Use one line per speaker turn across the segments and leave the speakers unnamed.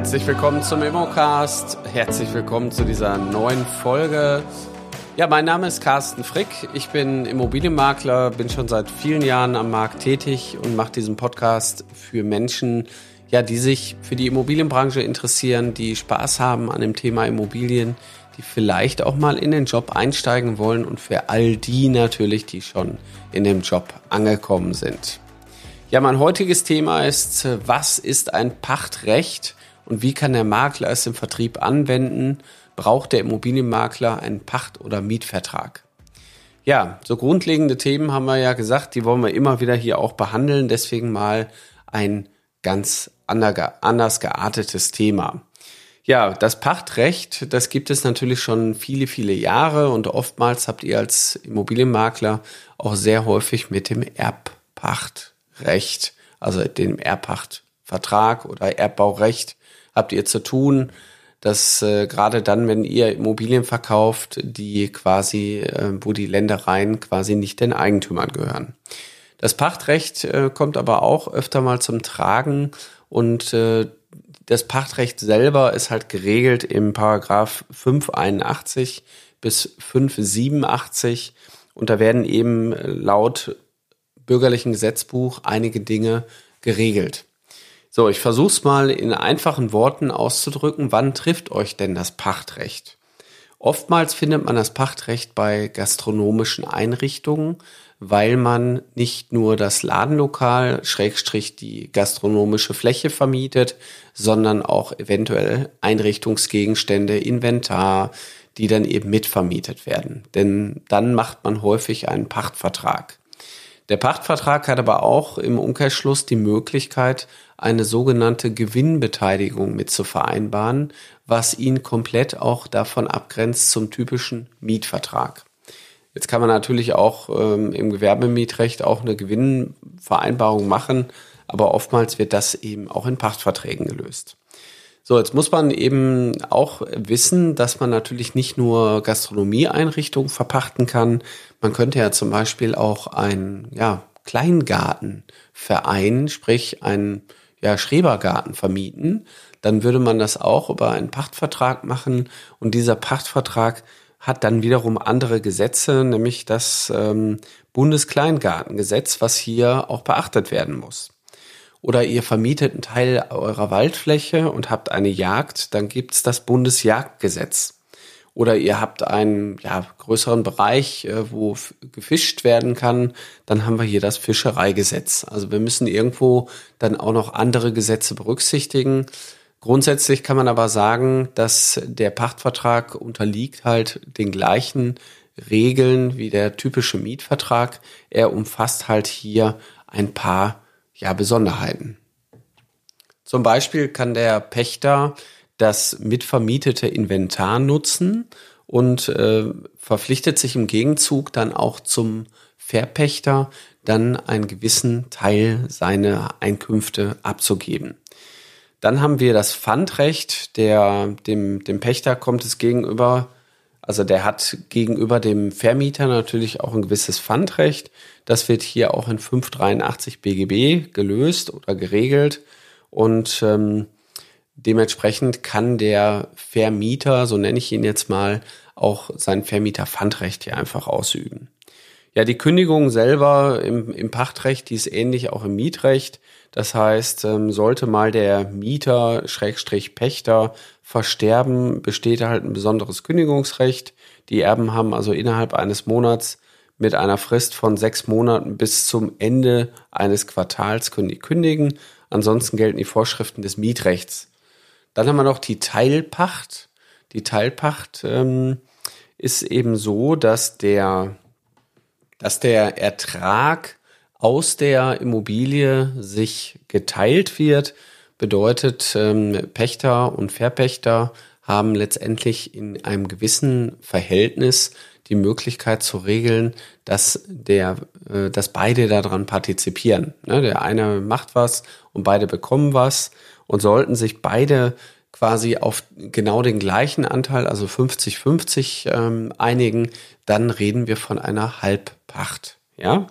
Herzlich willkommen zum Immocast. Herzlich willkommen zu dieser neuen Folge. Ja, mein Name ist Carsten Frick. Ich bin Immobilienmakler, bin schon seit vielen Jahren am Markt tätig und mache diesen Podcast für Menschen, ja, die sich für die Immobilienbranche interessieren, die Spaß haben an dem Thema Immobilien, die vielleicht auch mal in den Job einsteigen wollen und für all die natürlich, die schon in dem Job angekommen sind. Ja, mein heutiges Thema ist, was ist ein Pachtrecht und wie kann der Makler es im Vertrieb anwenden? Braucht der Immobilienmakler einen Pacht- oder Mietvertrag? Ja, so grundlegende Themen haben wir ja gesagt, die wollen wir immer wieder hier auch behandeln. Deswegen mal ein ganz anders geartetes Thema. Ja, das Pachtrecht, das gibt es natürlich schon viele, viele Jahre und oftmals habt ihr als Immobilienmakler auch sehr häufig mit dem Erbpacht Recht, also dem Erbpachtvertrag oder Erbbaurecht habt ihr zu tun, dass äh, gerade dann, wenn ihr Immobilien verkauft, die quasi, äh, wo die Ländereien quasi nicht den Eigentümern gehören. Das Pachtrecht äh, kommt aber auch öfter mal zum Tragen und äh, das Pachtrecht selber ist halt geregelt im Paragraph 581 bis 587 und da werden eben laut bürgerlichen Gesetzbuch einige Dinge geregelt. So, ich versuche es mal in einfachen Worten auszudrücken. Wann trifft euch denn das Pachtrecht? Oftmals findet man das Pachtrecht bei gastronomischen Einrichtungen, weil man nicht nur das Ladenlokal, Schrägstrich die gastronomische Fläche vermietet, sondern auch eventuell Einrichtungsgegenstände, Inventar, die dann eben mitvermietet werden. Denn dann macht man häufig einen Pachtvertrag. Der Pachtvertrag hat aber auch im Umkehrschluss die Möglichkeit, eine sogenannte Gewinnbeteiligung mit zu vereinbaren, was ihn komplett auch davon abgrenzt zum typischen Mietvertrag. Jetzt kann man natürlich auch ähm, im Gewerbemietrecht auch eine Gewinnvereinbarung machen, aber oftmals wird das eben auch in Pachtverträgen gelöst. So, jetzt muss man eben auch wissen, dass man natürlich nicht nur Gastronomieeinrichtungen verpachten kann. Man könnte ja zum Beispiel auch einen ja, Kleingartenverein, sprich einen ja, Schrebergarten vermieten. Dann würde man das auch über einen Pachtvertrag machen und dieser Pachtvertrag hat dann wiederum andere Gesetze, nämlich das ähm, Bundeskleingartengesetz, was hier auch beachtet werden muss oder ihr vermietet einen Teil eurer Waldfläche und habt eine Jagd, dann gibt's das Bundesjagdgesetz. Oder ihr habt einen ja, größeren Bereich, äh, wo gefischt werden kann, dann haben wir hier das Fischereigesetz. Also wir müssen irgendwo dann auch noch andere Gesetze berücksichtigen. Grundsätzlich kann man aber sagen, dass der Pachtvertrag unterliegt halt den gleichen Regeln wie der typische Mietvertrag. Er umfasst halt hier ein paar ja, Besonderheiten. Zum Beispiel kann der Pächter das mitvermietete Inventar nutzen und äh, verpflichtet sich im Gegenzug dann auch zum Verpächter, dann einen gewissen Teil seiner Einkünfte abzugeben. Dann haben wir das Pfandrecht, der, dem, dem Pächter kommt es gegenüber also der hat gegenüber dem Vermieter natürlich auch ein gewisses Pfandrecht. Das wird hier auch in 583 BGB gelöst oder geregelt. Und ähm, dementsprechend kann der Vermieter, so nenne ich ihn jetzt mal, auch sein Vermieter-Pfandrecht hier einfach ausüben. Ja, die Kündigung selber im, im Pachtrecht, die ist ähnlich auch im Mietrecht. Das heißt, ähm, sollte mal der Mieter, Schrägstrich Pächter versterben, besteht halt ein besonderes Kündigungsrecht. Die Erben haben also innerhalb eines Monats mit einer Frist von sechs Monaten bis zum Ende eines Quartals können die kündigen. Ansonsten gelten die Vorschriften des Mietrechts. Dann haben wir noch die Teilpacht. Die Teilpacht ähm, ist eben so, dass der, dass der Ertrag aus der Immobilie sich geteilt wird, bedeutet, ähm, Pächter und Verpächter haben letztendlich in einem gewissen Verhältnis die Möglichkeit zu regeln, dass der, äh, dass beide daran partizipieren. Ne? Der eine macht was und beide bekommen was und sollten sich beide quasi auf genau den gleichen Anteil, also 50-50 ähm, einigen, dann reden wir von einer Halbpacht. Ja,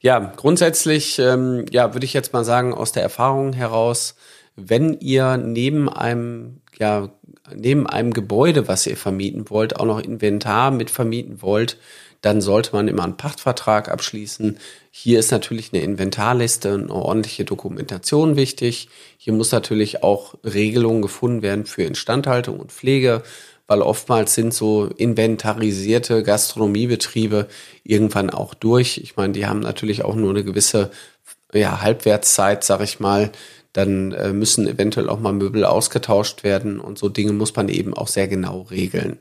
ja, grundsätzlich, ähm, ja, würde ich jetzt mal sagen, aus der Erfahrung heraus wenn ihr neben einem, ja, neben einem Gebäude, was ihr vermieten wollt, auch noch Inventar mit vermieten wollt, dann sollte man immer einen Pachtvertrag abschließen. Hier ist natürlich eine Inventarliste, eine ordentliche Dokumentation wichtig. Hier muss natürlich auch Regelungen gefunden werden für Instandhaltung und Pflege, weil oftmals sind so inventarisierte Gastronomiebetriebe irgendwann auch durch. Ich meine, die haben natürlich auch nur eine gewisse ja, Halbwertszeit, sag ich mal. Dann äh, müssen eventuell auch mal Möbel ausgetauscht werden und so Dinge muss man eben auch sehr genau regeln.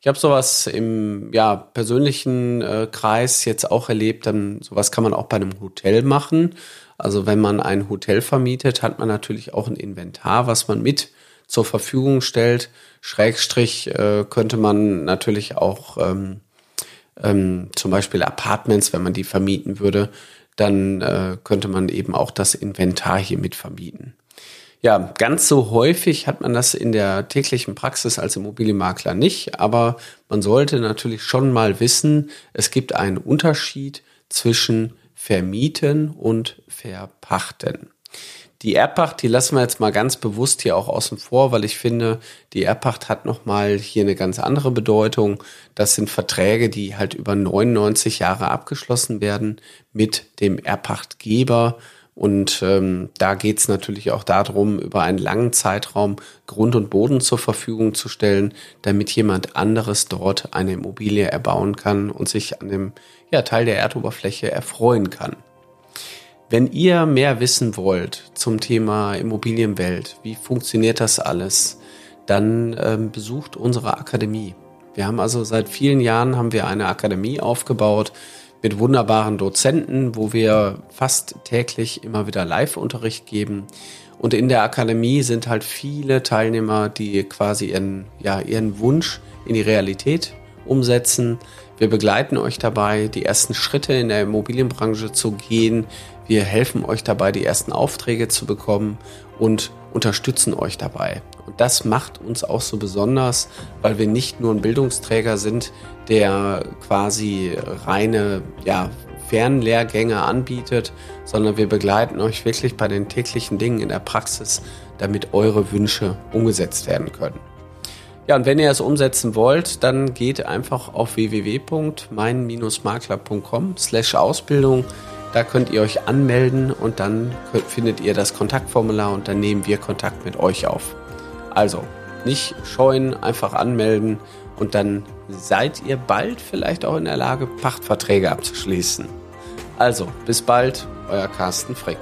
Ich habe sowas im ja, persönlichen äh, Kreis jetzt auch erlebt. Dann sowas kann man auch bei einem Hotel machen. Also wenn man ein Hotel vermietet, hat man natürlich auch ein Inventar, was man mit zur Verfügung stellt. Schrägstrich äh, könnte man natürlich auch ähm, ähm, zum Beispiel Apartments, wenn man die vermieten würde, dann äh, könnte man eben auch das Inventar hier mit vermieten. Ja, ganz so häufig hat man das in der täglichen Praxis als Immobilienmakler nicht, aber man sollte natürlich schon mal wissen, es gibt einen Unterschied zwischen vermieten und verpachten. Die Erbpacht, die lassen wir jetzt mal ganz bewusst hier auch außen vor, weil ich finde, die Erbpacht hat nochmal hier eine ganz andere Bedeutung. Das sind Verträge, die halt über 99 Jahre abgeschlossen werden mit dem Erbpachtgeber und ähm, da geht es natürlich auch darum, über einen langen Zeitraum Grund und Boden zur Verfügung zu stellen, damit jemand anderes dort eine Immobilie erbauen kann und sich an dem ja, Teil der Erdoberfläche erfreuen kann. Wenn ihr mehr wissen wollt zum Thema Immobilienwelt, wie funktioniert das alles, dann ähm, besucht unsere Akademie. Wir haben also seit vielen Jahren haben wir eine Akademie aufgebaut, mit wunderbaren Dozenten, wo wir fast täglich immer wieder Live-Unterricht geben. Und in der Akademie sind halt viele Teilnehmer, die quasi ihren, ja, ihren Wunsch in die Realität umsetzen. Wir begleiten euch dabei, die ersten Schritte in der Immobilienbranche zu gehen. Wir helfen euch dabei, die ersten Aufträge zu bekommen und unterstützen euch dabei. Und das macht uns auch so besonders, weil wir nicht nur ein Bildungsträger sind, der quasi reine ja, Fernlehrgänge anbietet, sondern wir begleiten euch wirklich bei den täglichen Dingen in der Praxis, damit eure Wünsche umgesetzt werden können. Ja, und wenn ihr es umsetzen wollt, dann geht einfach auf www.mein-makler.com slash Ausbildung. Da könnt ihr euch anmelden und dann findet ihr das Kontaktformular und dann nehmen wir Kontakt mit euch auf. Also, nicht scheuen, einfach anmelden und dann seid ihr bald vielleicht auch in der Lage, Pachtverträge abzuschließen. Also, bis bald, euer Carsten Frick.